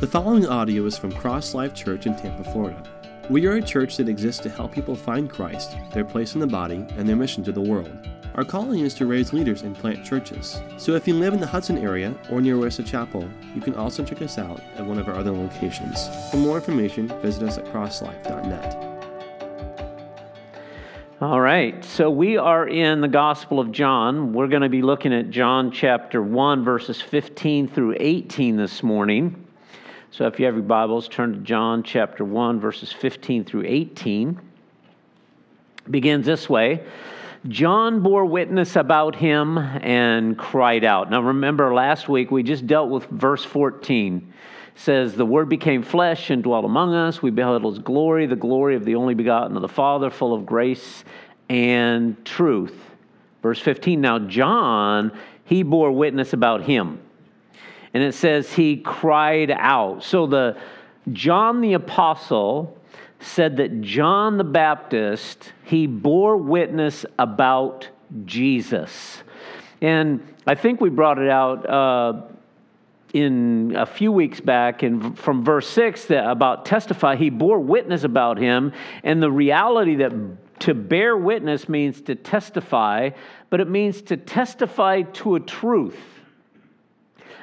The following audio is from Cross Life Church in Tampa, Florida. We are a church that exists to help people find Christ, their place in the body, and their mission to the world. Our calling is to raise leaders and plant churches. So if you live in the Hudson area or near Wesley Chapel, you can also check us out at one of our other locations. For more information, visit us at crosslife.net. All right, so we are in the Gospel of John. We're going to be looking at John chapter 1, verses 15 through 18 this morning. So if you have your Bibles, turn to John chapter 1, verses 15 through 18. It begins this way John bore witness about him and cried out. Now remember, last week we just dealt with verse 14. It says, The Word became flesh and dwelt among us. We beheld his glory, the glory of the only begotten of the Father, full of grace and truth. Verse 15. Now, John, he bore witness about him and it says he cried out. So the John the apostle said that John the Baptist he bore witness about Jesus. And I think we brought it out uh, in a few weeks back and from verse 6 that about testify he bore witness about him and the reality that to bear witness means to testify but it means to testify to a truth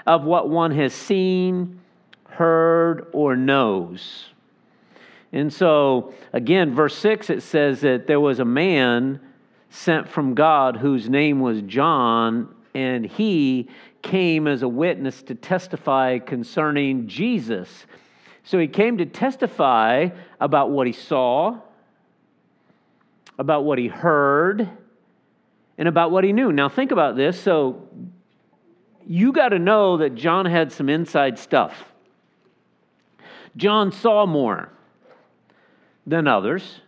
of what one has seen, heard, or knows. And so, again, verse 6, it says that there was a man sent from God whose name was John, and he came as a witness to testify concerning Jesus. So he came to testify about what he saw, about what he heard, and about what he knew. Now, think about this. So, you got to know that John had some inside stuff. John saw more than others.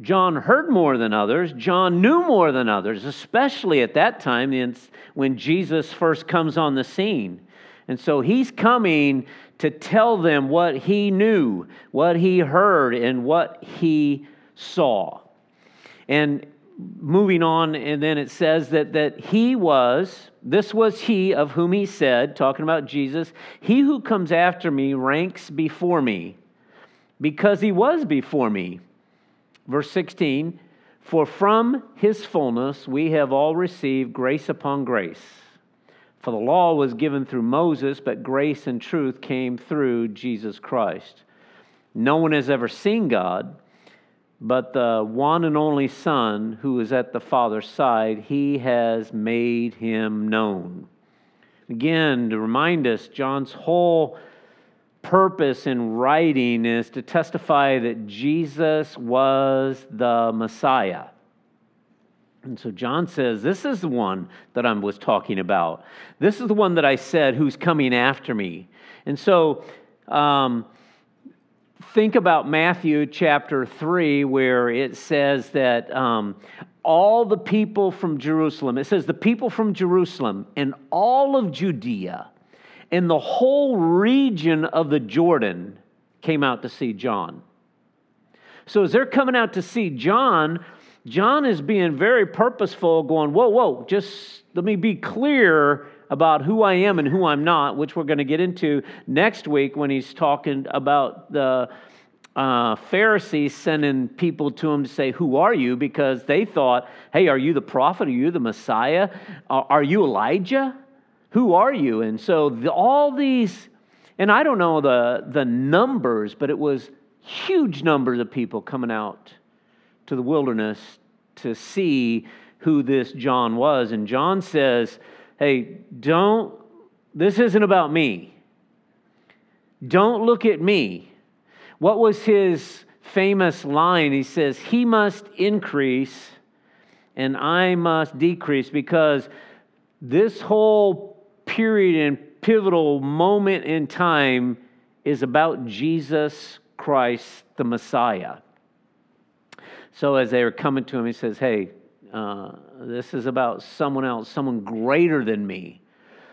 John heard more than others. John knew more than others, especially at that time when Jesus first comes on the scene. And so he's coming to tell them what he knew, what he heard, and what he saw. And moving on, and then it says that, that he was, this was he of whom he said, talking about Jesus, he who comes after me ranks before me, because he was before me. Verse 16, for from his fullness we have all received grace upon grace. For the law was given through Moses, but grace and truth came through Jesus Christ. No one has ever seen God but the one and only Son who is at the Father's side, he has made him known. Again, to remind us, John's whole purpose in writing is to testify that Jesus was the Messiah. And so John says, This is the one that I was talking about. This is the one that I said who's coming after me. And so, um, think about Matthew chapter 3, where it says that um, all the people from Jerusalem, it says the people from Jerusalem and all of Judea and the whole region of the Jordan came out to see John. So as they're coming out to see John, John is being very purposeful, going, Whoa, whoa, just let me be clear about who I am and who I'm not, which we're going to get into next week when he's talking about the uh, Pharisees sending people to him to say, Who are you? Because they thought, Hey, are you the prophet? Are you the Messiah? Are, you Elijah? Who are you? And so the, all these, and I don't know the, the numbers, but it was huge numbers of people coming out to the wilderness to see who this John was. And John says, hey, don't, this isn't about me. Don't look at me. What was his famous line? He says, He must increase and I must decrease because this whole period and pivotal moment in time is about Jesus Christ, the Messiah. So as they were coming to him, he says, Hey, uh, this is about someone else, someone greater than me,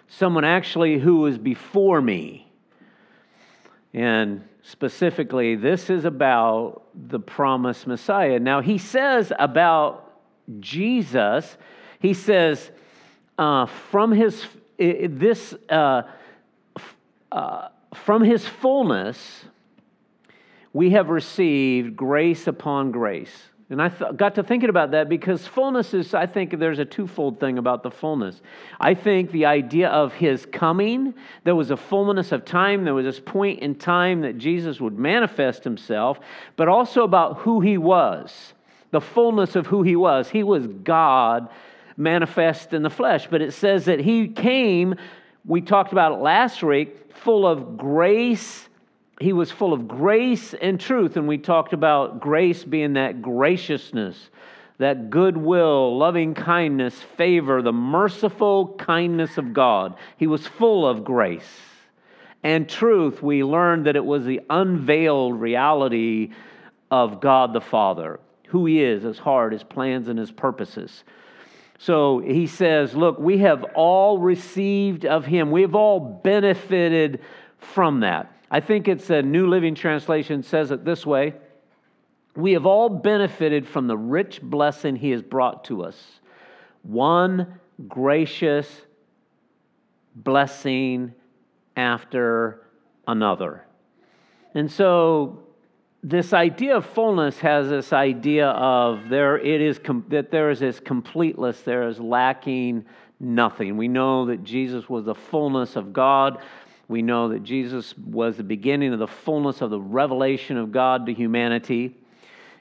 someone actually who was before me. And specifically, this is about the promised Messiah. Now, he says about Jesus, he says, uh, from his, this, uh, uh, from his fullness, we have received grace upon grace. And I th- got to thinking about that because fullness is, I think there's a twofold thing about the fullness. I think the idea of his coming, there was a fullness of time, there was this point in time that Jesus would manifest himself, but also about who he was, the fullness of who he was. He was God manifest in the flesh, but it says that he came, we talked about it last week, full of grace he was full of grace and truth. And we talked about grace being that graciousness, that goodwill, loving kindness, favor, the merciful kindness of God. He was full of grace. And truth, we learned that it was the unveiled reality of God the Father, who He is, His heart, His plans, and His purposes. So he says, Look, we have all received of Him, we have all benefited from that. I think it's a New Living Translation says it this way We have all benefited from the rich blessing He has brought to us. One gracious blessing after another. And so this idea of fullness has this idea of there it is com- that there is this completeness there is lacking nothing we know that jesus was the fullness of god we know that Jesus was the beginning of the fullness of the revelation of God to humanity.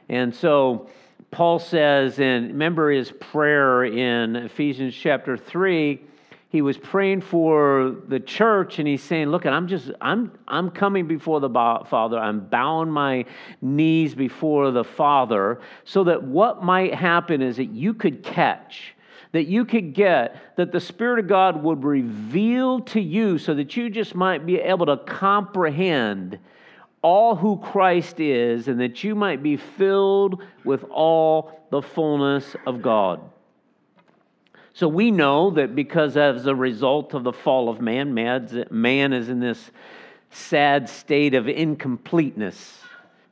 And so Paul says, and remember his prayer in Ephesians chapter 3, he was praying for the church and he's saying, Look, I'm just, I'm, I'm coming before the Father. I'm bowing my knees before the Father so that what might happen is that you could catch that you could get that the Spirit of God would reveal to you so that you just might be able to comprehend all who Christ is and that you might be filled with all the fullness of God. So we know that because as a result of the fall of man, man is in this sad state of incompleteness.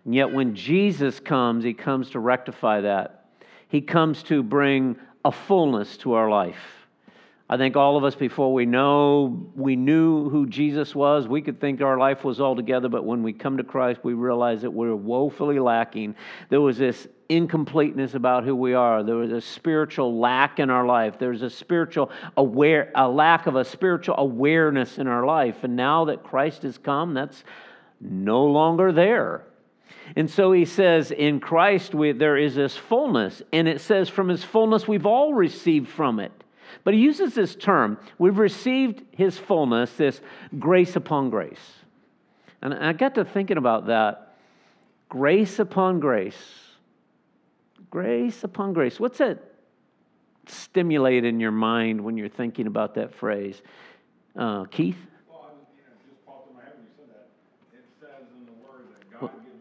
And yet when Jesus comes, he comes to rectify that. He comes to bring a fullness to our life. I think all of us, before we know, we knew who Jesus was, we could think our life was all together, but when we come to Christ, we realize that we're woefully lacking. There was this incompleteness about who we are. There was a spiritual lack in our life. There's a spiritual aware, a lack of a spiritual awareness in our life. And now that Christ has come, that's no longer there. And so he says, in Christ we, there is this fullness. And it says, from his fullness we've all received from it. But he uses this term we've received his fullness, this grace upon grace. And I got to thinking about that grace upon grace. Grace upon grace. What's that stimulate in your mind when you're thinking about that phrase? Uh, Keith? Let me give you a mic. That way it'll catch it. We don't have a runner today, do we? You. Yeah, here we go. So like, it says in the word that God gives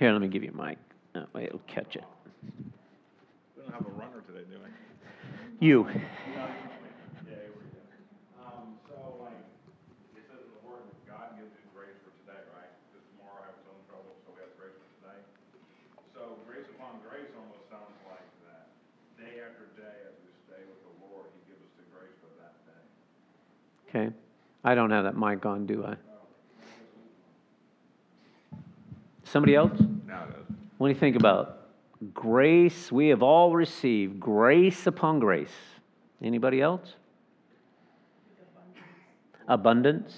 you let me give you Because uh, um, tomorrow I have its own trouble, so we don't have grace for today. So grace upon grace almost sounds like that. Day after we stay with the Lord, He gives us the grace for that day. Okay. I don't have that mic on, do I? Somebody else? Does. What do you think about grace? We have all received grace upon grace. Anybody else? Abundance.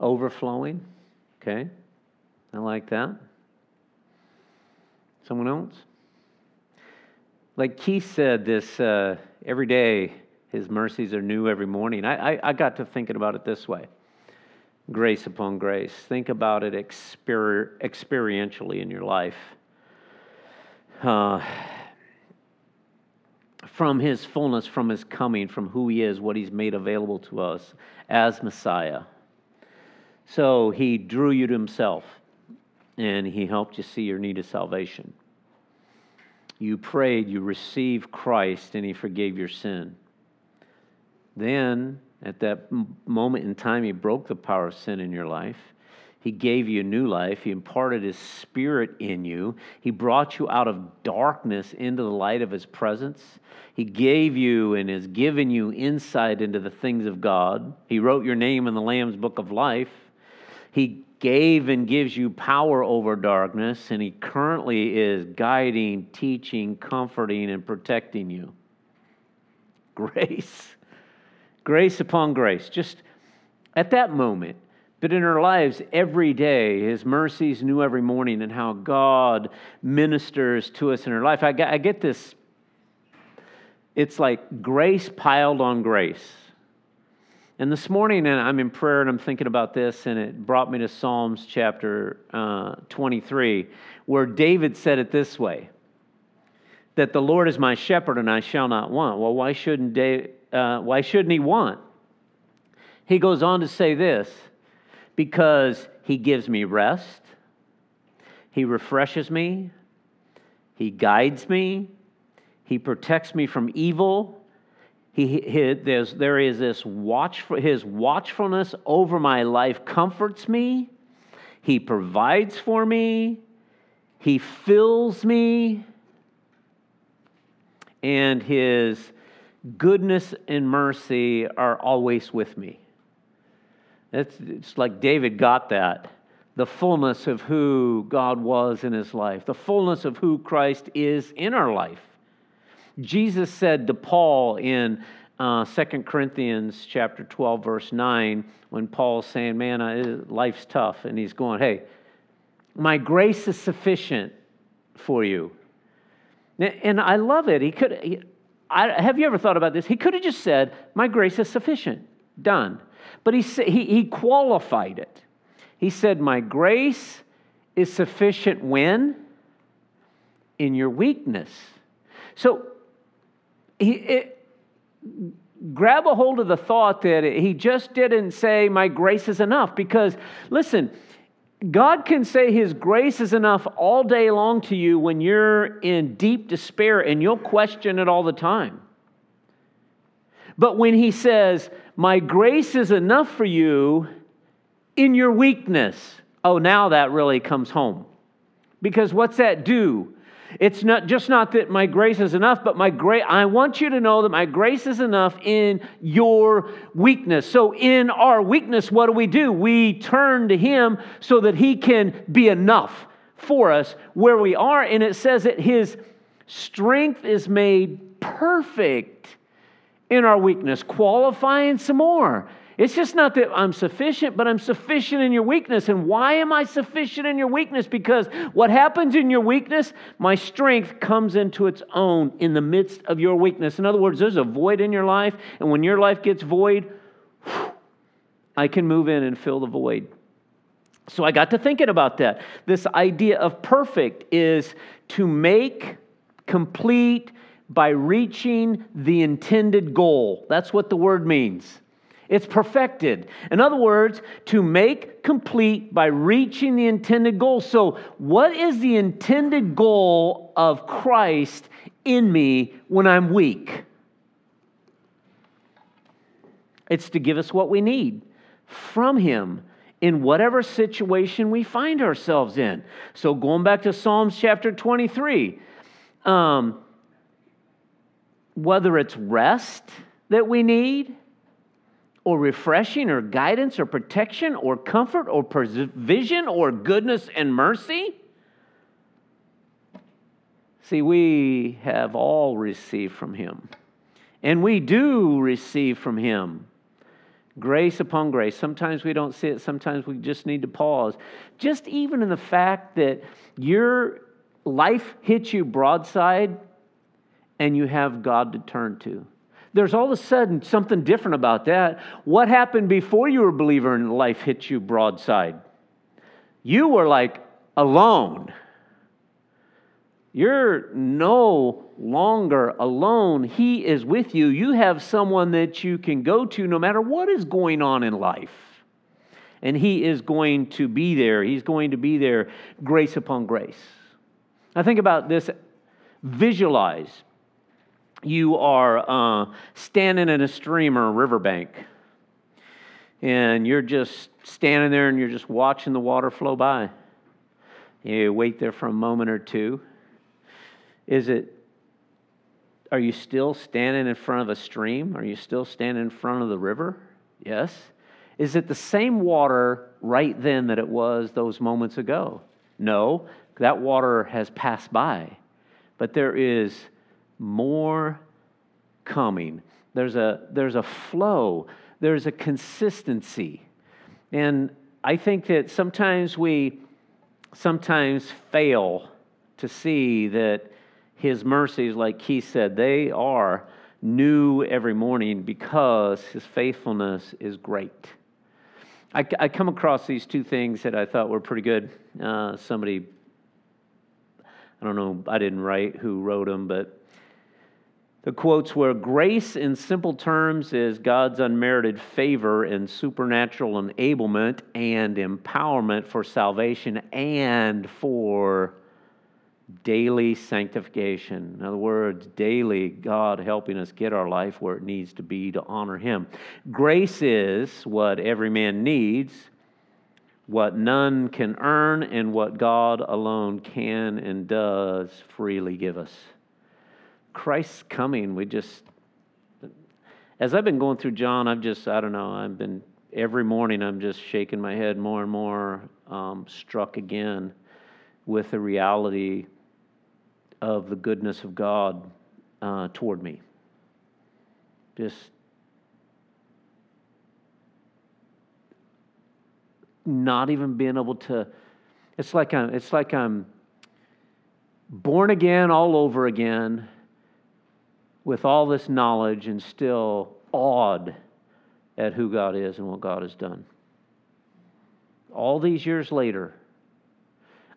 Overflowing. Okay. I like that. Someone else? Like Keith said, this uh, every day, his mercies are new every morning. I, I, I got to thinking about it this way grace upon grace. Think about it exper- experientially in your life. Uh, from his fullness, from his coming, from who he is, what he's made available to us as Messiah. So he drew you to himself and he helped you see your need of salvation. You prayed, you received Christ, and he forgave your sin. Then at that moment in time, He broke the power of sin in your life. He gave you a new life. He imparted His Spirit in you. He brought you out of darkness into the light of His presence. He gave you and has given you insight into the things of God. He wrote your name in the Lamb's book of life. He gave and gives you power over darkness, and He currently is guiding, teaching, comforting, and protecting you. Grace. Grace upon grace. Just at that moment, but in our lives every day, His mercies new every morning, and how God ministers to us in our life. I get, I get this, it's like grace piled on grace. And this morning, and I'm in prayer and I'm thinking about this, and it brought me to Psalms chapter uh, 23, where David said it this way that the Lord is my shepherd and I shall not want. Well, why shouldn't, David, uh, why shouldn't he want? He goes on to say this because he gives me rest, he refreshes me, he guides me, he protects me from evil. He, he, there's, there is this watchful, his watchfulness over my life comforts me. He provides for me. He fills me. And his goodness and mercy are always with me. It's, it's like David got that the fullness of who God was in his life, the fullness of who Christ is in our life. Jesus said to Paul in uh, 2 Corinthians chapter 12, verse 9, when Paul's saying, Man, I, life's tough, and he's going, Hey, my grace is sufficient for you. And I love it. He could, I, have you ever thought about this? He could have just said, My grace is sufficient, done. But he, he, he qualified it. He said, My grace is sufficient when? In your weakness. So he, it, grab a hold of the thought that he just didn't say, My grace is enough. Because, listen, God can say His grace is enough all day long to you when you're in deep despair and you'll question it all the time. But when He says, My grace is enough for you in your weakness, oh, now that really comes home. Because what's that do? It's not just not that my grace is enough, but my grace, I want you to know that my grace is enough in your weakness. So, in our weakness, what do we do? We turn to Him so that He can be enough for us where we are. And it says that His strength is made perfect in our weakness, qualifying some more. It's just not that I'm sufficient, but I'm sufficient in your weakness. And why am I sufficient in your weakness? Because what happens in your weakness, my strength comes into its own in the midst of your weakness. In other words, there's a void in your life, and when your life gets void, I can move in and fill the void. So I got to thinking about that. This idea of perfect is to make complete by reaching the intended goal. That's what the word means. It's perfected. In other words, to make complete by reaching the intended goal. So, what is the intended goal of Christ in me when I'm weak? It's to give us what we need from Him in whatever situation we find ourselves in. So, going back to Psalms chapter 23, um, whether it's rest that we need, or refreshing or guidance or protection or comfort or provision or goodness and mercy? See, we have all received from Him. And we do receive from Him grace upon grace. Sometimes we don't see it, sometimes we just need to pause. Just even in the fact that your life hits you broadside and you have God to turn to there's all of a sudden something different about that. What happened before you were a believer and life hit you broadside? You were like alone. You're no longer alone. He is with you. You have someone that you can go to no matter what is going on in life. And He is going to be there. He's going to be there, grace upon grace. I think about this visualize you are uh, standing in a stream or a riverbank, and you're just standing there and you're just watching the water flow by. You wait there for a moment or two. Is it, are you still standing in front of a stream? Are you still standing in front of the river? Yes. Is it the same water right then that it was those moments ago? No, that water has passed by. But there is more coming. There's a, there's a flow, there's a consistency. And I think that sometimes we sometimes fail to see that his mercies, like Keith said, they are new every morning because his faithfulness is great. I, I come across these two things that I thought were pretty good. Uh, somebody, I don't know, I didn't write who wrote them, but the quotes were Grace, in simple terms, is God's unmerited favor and supernatural enablement and empowerment for salvation and for daily sanctification. In other words, daily God helping us get our life where it needs to be to honor Him. Grace is what every man needs, what none can earn, and what God alone can and does freely give us. Christ's coming, we just, as I've been going through John, I've just, I don't know, I've been, every morning I'm just shaking my head more and more, um, struck again with the reality of the goodness of God uh, toward me. Just not even being able to, it's like I'm, it's like I'm born again all over again with all this knowledge and still awed at who God is and what God has done. All these years later,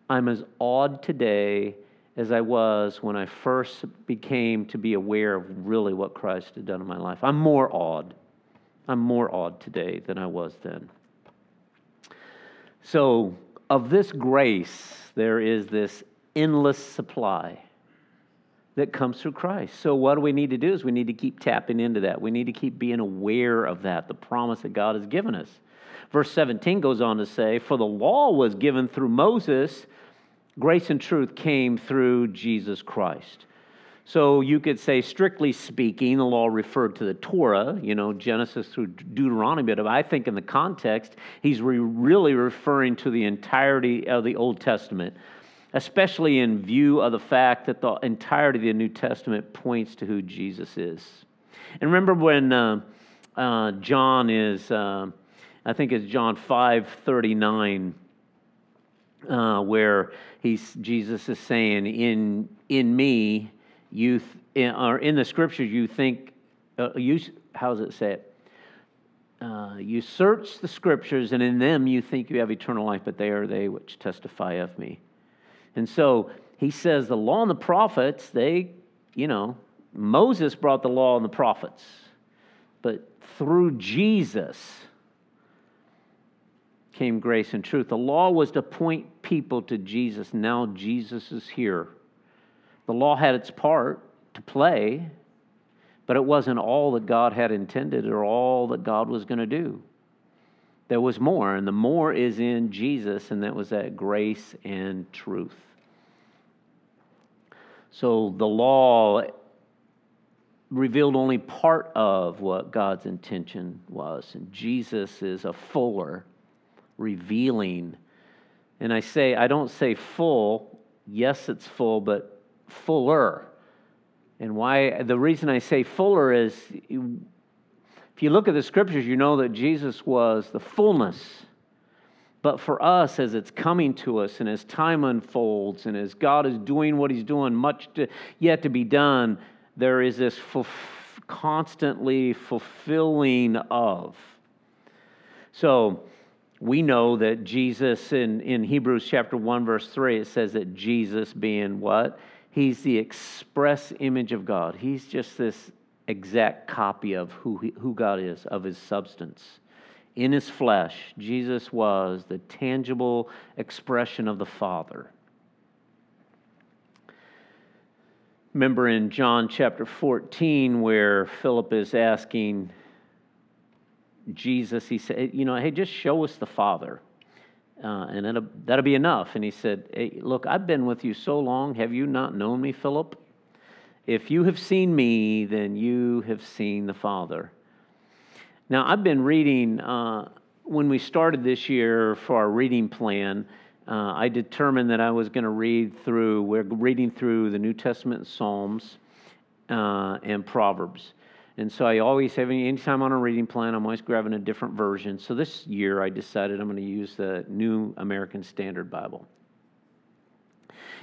I'm as awed today as I was when I first became to be aware of really what Christ had done in my life. I'm more awed. I'm more awed today than I was then. So, of this grace, there is this endless supply that comes through Christ. So, what do we need to do is we need to keep tapping into that. We need to keep being aware of that, the promise that God has given us. Verse 17 goes on to say, For the law was given through Moses, grace and truth came through Jesus Christ. So you could say, strictly speaking, the law referred to the Torah, you know, Genesis through Deuteronomy, but I think in the context, he's re- really referring to the entirety of the Old Testament especially in view of the fact that the entirety of the New Testament points to who Jesus is. And remember when uh, uh, John is, uh, I think it's John 5 39, uh, where he's, Jesus is saying, In, in me, you, th- in, or in the scriptures, you think, uh, you, how does it say it? Uh, you search the scriptures, and in them you think you have eternal life, but they are they which testify of me. And so he says the law and the prophets, they, you know, Moses brought the law and the prophets. But through Jesus came grace and truth. The law was to point people to Jesus. Now Jesus is here. The law had its part to play, but it wasn't all that God had intended or all that God was going to do. There was more, and the more is in Jesus, and that was that grace and truth. So the law revealed only part of what God's intention was. And Jesus is a fuller, revealing. And I say, I don't say full. Yes, it's full, but fuller. And why? The reason I say fuller is if you look at the scriptures, you know that Jesus was the fullness but for us, as it's coming to us and as time unfolds and as God is doing what He's doing, much to, yet to be done, there is this constantly fulfilling of. So we know that Jesus, in, in Hebrews chapter 1, verse 3, it says that Jesus being what? He's the express image of God. He's just this exact copy of who, he, who God is, of His substance in his flesh, Jesus was the tangible expression of the Father. Remember in John chapter 14, where Philip is asking Jesus, he said, You know, hey, just show us the Father. Uh, and that'll, that'll be enough. And he said, hey, Look, I've been with you so long. Have you not known me, Philip? If you have seen me, then you have seen the Father. Now, I've been reading uh, when we started this year for our reading plan, uh, I determined that I was going to read through, we're reading through the New Testament Psalms uh, and Proverbs. And so I always have, anytime on a reading plan, I'm always grabbing a different version. So this year I decided I'm going to use the New American Standard Bible.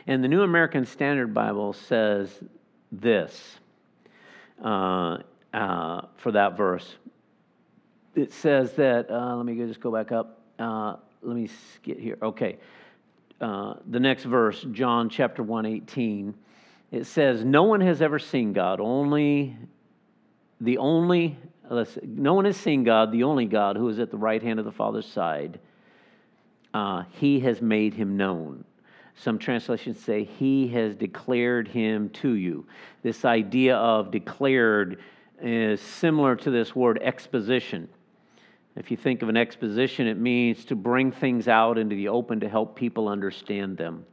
And the New American Standard Bible says this uh, uh, for that verse. It says that, uh, let me just go back up. Uh, let me get here. Okay. Uh, the next verse, John chapter 1, 18. It says, No one has ever seen God, only the only, no one has seen God, the only God who is at the right hand of the Father's side. Uh, he has made him known. Some translations say, He has declared him to you. This idea of declared is similar to this word exposition. If you think of an exposition, it means to bring things out into the open to help people understand them.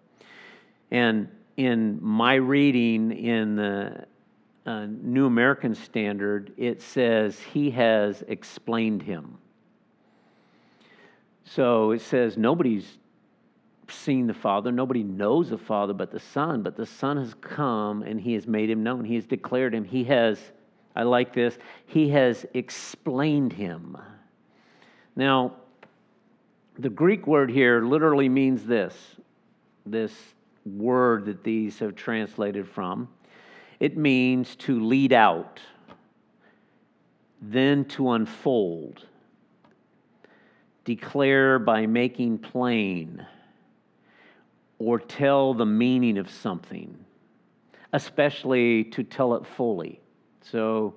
And in my reading in the uh, New American Standard, it says, He has explained him. So it says, nobody's seen the Father, nobody knows the Father but the Son, but the Son has come and He has made him known. He has declared him. He has, I like this, He has explained him. Now, the Greek word here literally means this this word that these have translated from. It means to lead out, then to unfold, declare by making plain, or tell the meaning of something, especially to tell it fully. So,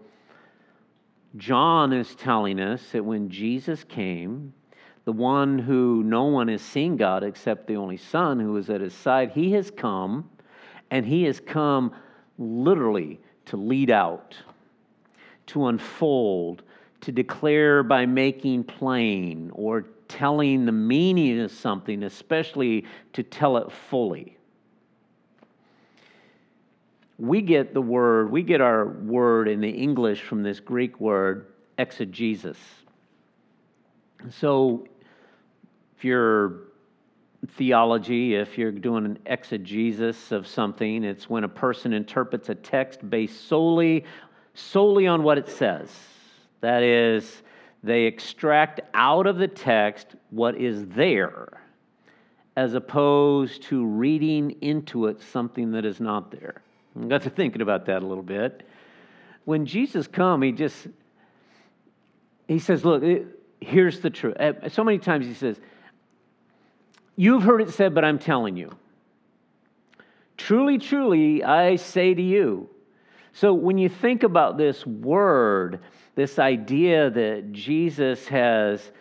John is telling us that when Jesus came, the one who no one has seen God except the only Son who is at his side, he has come, and he has come literally to lead out, to unfold, to declare by making plain or telling the meaning of something, especially to tell it fully. We get the word, we get our word in the English from this Greek word, exegesis. So, if you're theology, if you're doing an exegesis of something, it's when a person interprets a text based solely, solely on what it says. That is, they extract out of the text what is there, as opposed to reading into it something that is not there. I got to thinking about that a little bit. When Jesus come, he just he says, "Look, here's the truth." Eh, so many times he says, You've heard it said, but I'm telling you. Truly, truly, I say to you. So when you think about this word, this idea that Jesus has,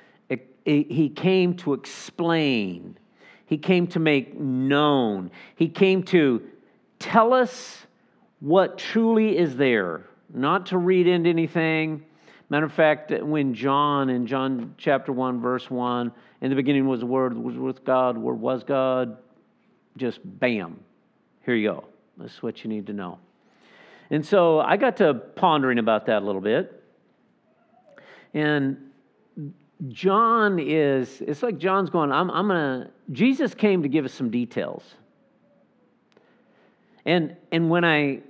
he came to explain, he came to make known, he came to tell us what truly is there, not to read into anything. Matter of fact, when John, in John chapter 1, verse 1, in the beginning was the Word, was with God, Word was God. Just bam, here you go. That's what you need to know. And so I got to pondering about that a little bit. And John is, it's like John's going, I'm, I'm going to, Jesus came to give us some details. And, and when I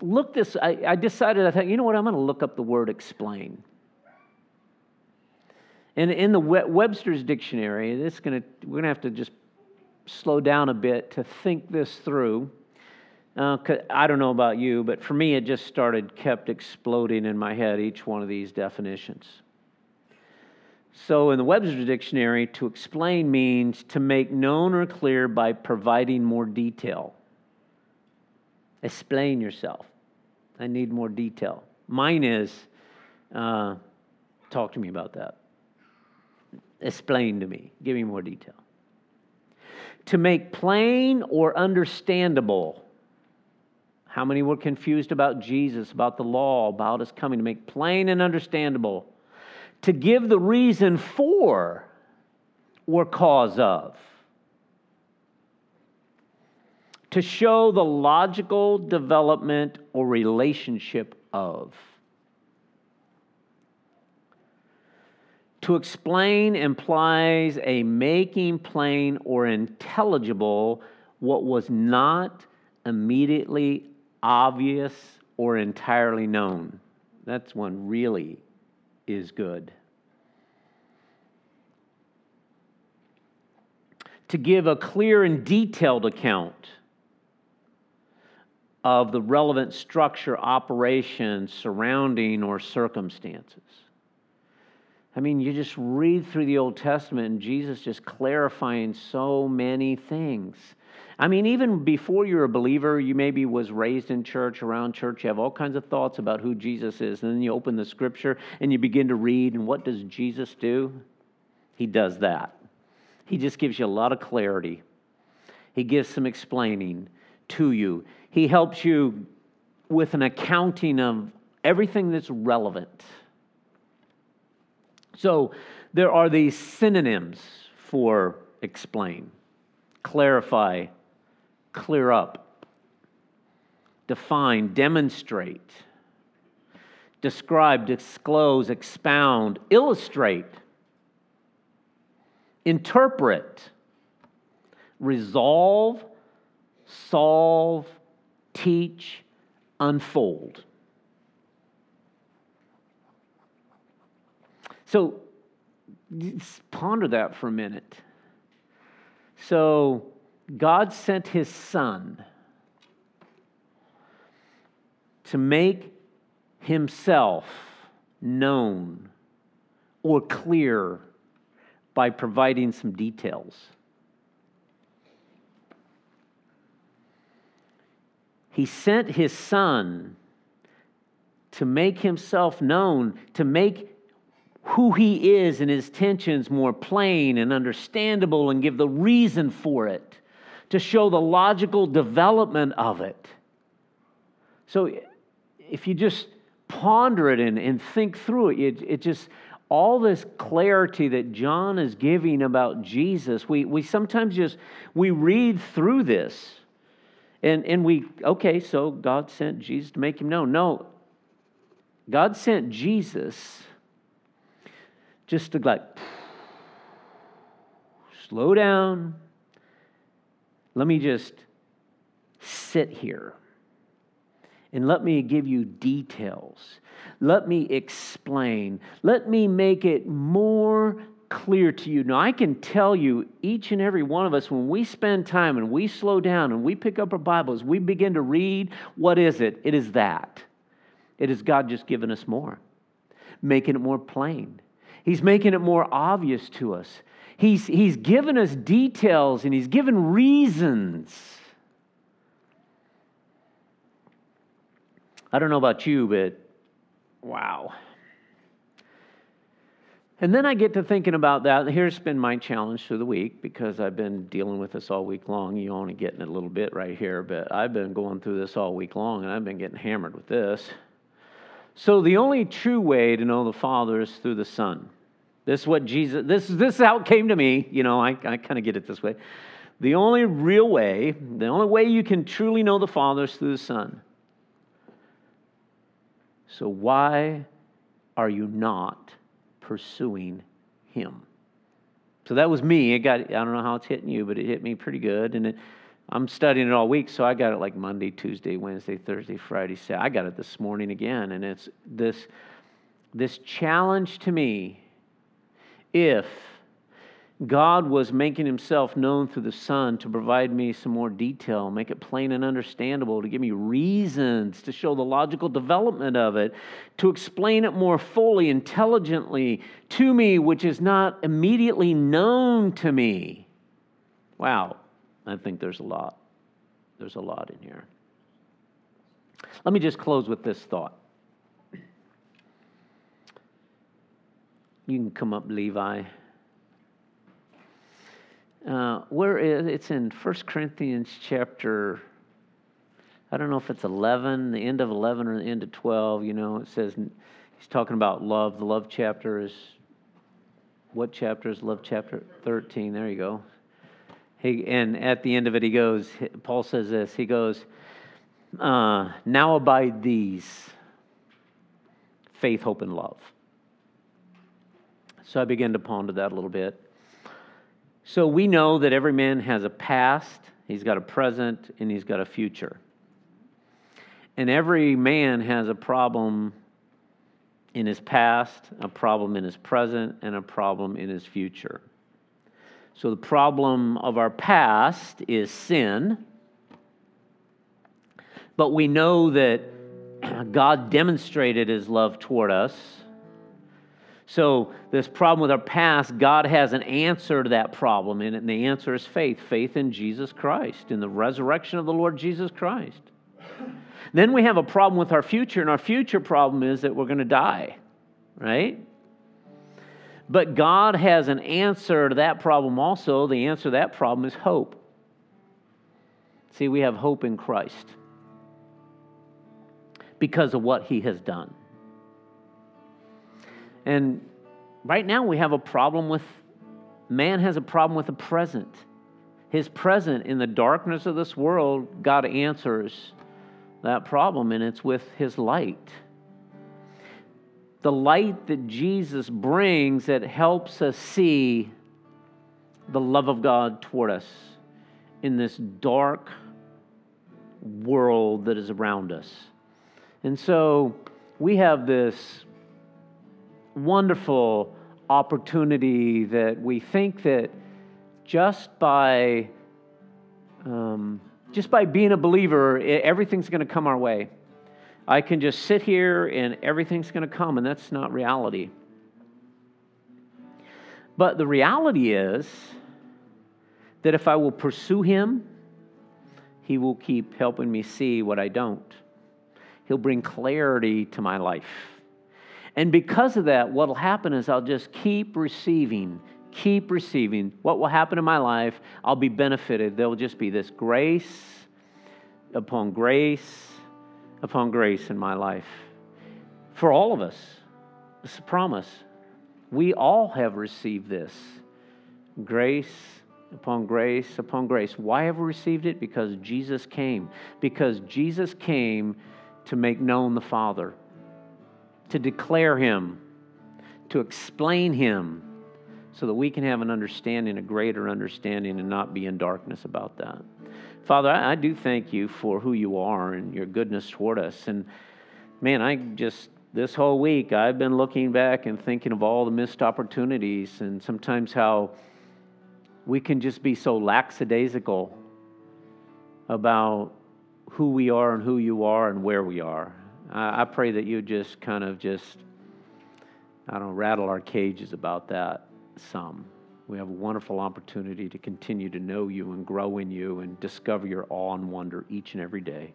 looked this, I, I decided, I thought, you know what, I'm going to look up the word explain. And in the Webster's dictionary, this gonna, we're going to have to just slow down a bit to think this through. Uh, I don't know about you, but for me, it just started, kept exploding in my head, each one of these definitions. So, in the Webster's dictionary, to explain means to make known or clear by providing more detail. Explain yourself. I need more detail. Mine is uh, talk to me about that. Explain to me. Give me more detail. To make plain or understandable. How many were confused about Jesus, about the law, about his coming? To make plain and understandable. To give the reason for or cause of. To show the logical development or relationship of To explain implies a making plain or intelligible what was not immediately obvious or entirely known. That's one really is good. To give a clear and detailed account of the relevant structure, operation, surrounding, or circumstances. I mean, you just read through the Old Testament and Jesus just clarifying so many things. I mean, even before you're a believer, you maybe was raised in church, around church, you have all kinds of thoughts about who Jesus is. And then you open the scripture and you begin to read, and what does Jesus do? He does that. He just gives you a lot of clarity. He gives some explaining to you. He helps you with an accounting of everything that's relevant. So there are these synonyms for explain, clarify, clear up, define, demonstrate, describe, disclose, expound, illustrate, interpret, resolve, solve, teach, unfold. So ponder that for a minute. So God sent his son to make himself known or clear by providing some details. He sent his son to make himself known, to make who he is and his tensions more plain and understandable and give the reason for it to show the logical development of it. So if you just ponder it and, and think through it, it, it just, all this clarity that John is giving about Jesus, we, we sometimes just, we read through this and, and we, okay, so God sent Jesus to make him known. No, God sent Jesus just to like, slow down, let me just sit here and let me give you details. Let me explain. Let me make it more clear to you. Now, I can tell you, each and every one of us, when we spend time and we slow down and we pick up our Bibles, we begin to read, what is it? It is that. It is God just giving us more, making it more plain. He's making it more obvious to us. He's, he's given us details and He's given reasons. I don't know about you, but wow. And then I get to thinking about that. Here's been my challenge through the week because I've been dealing with this all week long. You only getting a little bit right here, but I've been going through this all week long and I've been getting hammered with this. So the only true way to know the Father is through the Son. This is what Jesus, this, this is how it came to me. You know, I, I kind of get it this way. The only real way, the only way you can truly know the Father is through the Son. So why are you not pursuing Him? So that was me. It got, I don't know how it's hitting you, but it hit me pretty good. And it, I'm studying it all week, so I got it like Monday, Tuesday, Wednesday, Thursday, Friday, Saturday. I got it this morning again. And it's this, this challenge to me if God was making himself known through the Son to provide me some more detail, make it plain and understandable, to give me reasons to show the logical development of it, to explain it more fully, intelligently to me, which is not immediately known to me. Wow, I think there's a lot. There's a lot in here. Let me just close with this thought. You can come up, Levi. Uh, where is it's in 1 Corinthians chapter I don't know if it's 11, the end of 11 or the end of 12, you know, it says he's talking about love. The love chapter is what chapter is love chapter 13? There you go. He, and at the end of it, he goes, Paul says this, he goes, uh, now abide these faith, hope, and love. So I began to ponder that a little bit. So we know that every man has a past, he's got a present, and he's got a future. And every man has a problem in his past, a problem in his present, and a problem in his future. So the problem of our past is sin. But we know that God demonstrated his love toward us. So, this problem with our past, God has an answer to that problem, and the answer is faith faith in Jesus Christ, in the resurrection of the Lord Jesus Christ. Then we have a problem with our future, and our future problem is that we're going to die, right? But God has an answer to that problem also. The answer to that problem is hope. See, we have hope in Christ because of what he has done. And right now we have a problem with, man has a problem with the present. His present in the darkness of this world, God answers that problem, and it's with his light. The light that Jesus brings that helps us see the love of God toward us in this dark world that is around us. And so we have this wonderful opportunity that we think that just by um, just by being a believer, everything's going to come our way. I can just sit here and everything's going to come, and that's not reality. But the reality is that if I will pursue Him, He will keep helping me see what I don't. He'll bring clarity to my life. And because of that, what will happen is I'll just keep receiving, keep receiving. What will happen in my life, I'll be benefited. There will just be this grace upon grace upon grace in my life. For all of us, it's a promise. We all have received this grace upon grace upon grace. Why have we received it? Because Jesus came. Because Jesus came to make known the Father, to declare Him, to explain Him, so that we can have an understanding, a greater understanding, and not be in darkness about that. Father, I, I do thank you for who you are and your goodness toward us. And man, I just, this whole week, I've been looking back and thinking of all the missed opportunities and sometimes how we can just be so lackadaisical about who we are and who you are and where we are. I, I pray that you just kind of just, I don't rattle our cages about that some. We have a wonderful opportunity to continue to know you and grow in you and discover your awe and wonder each and every day.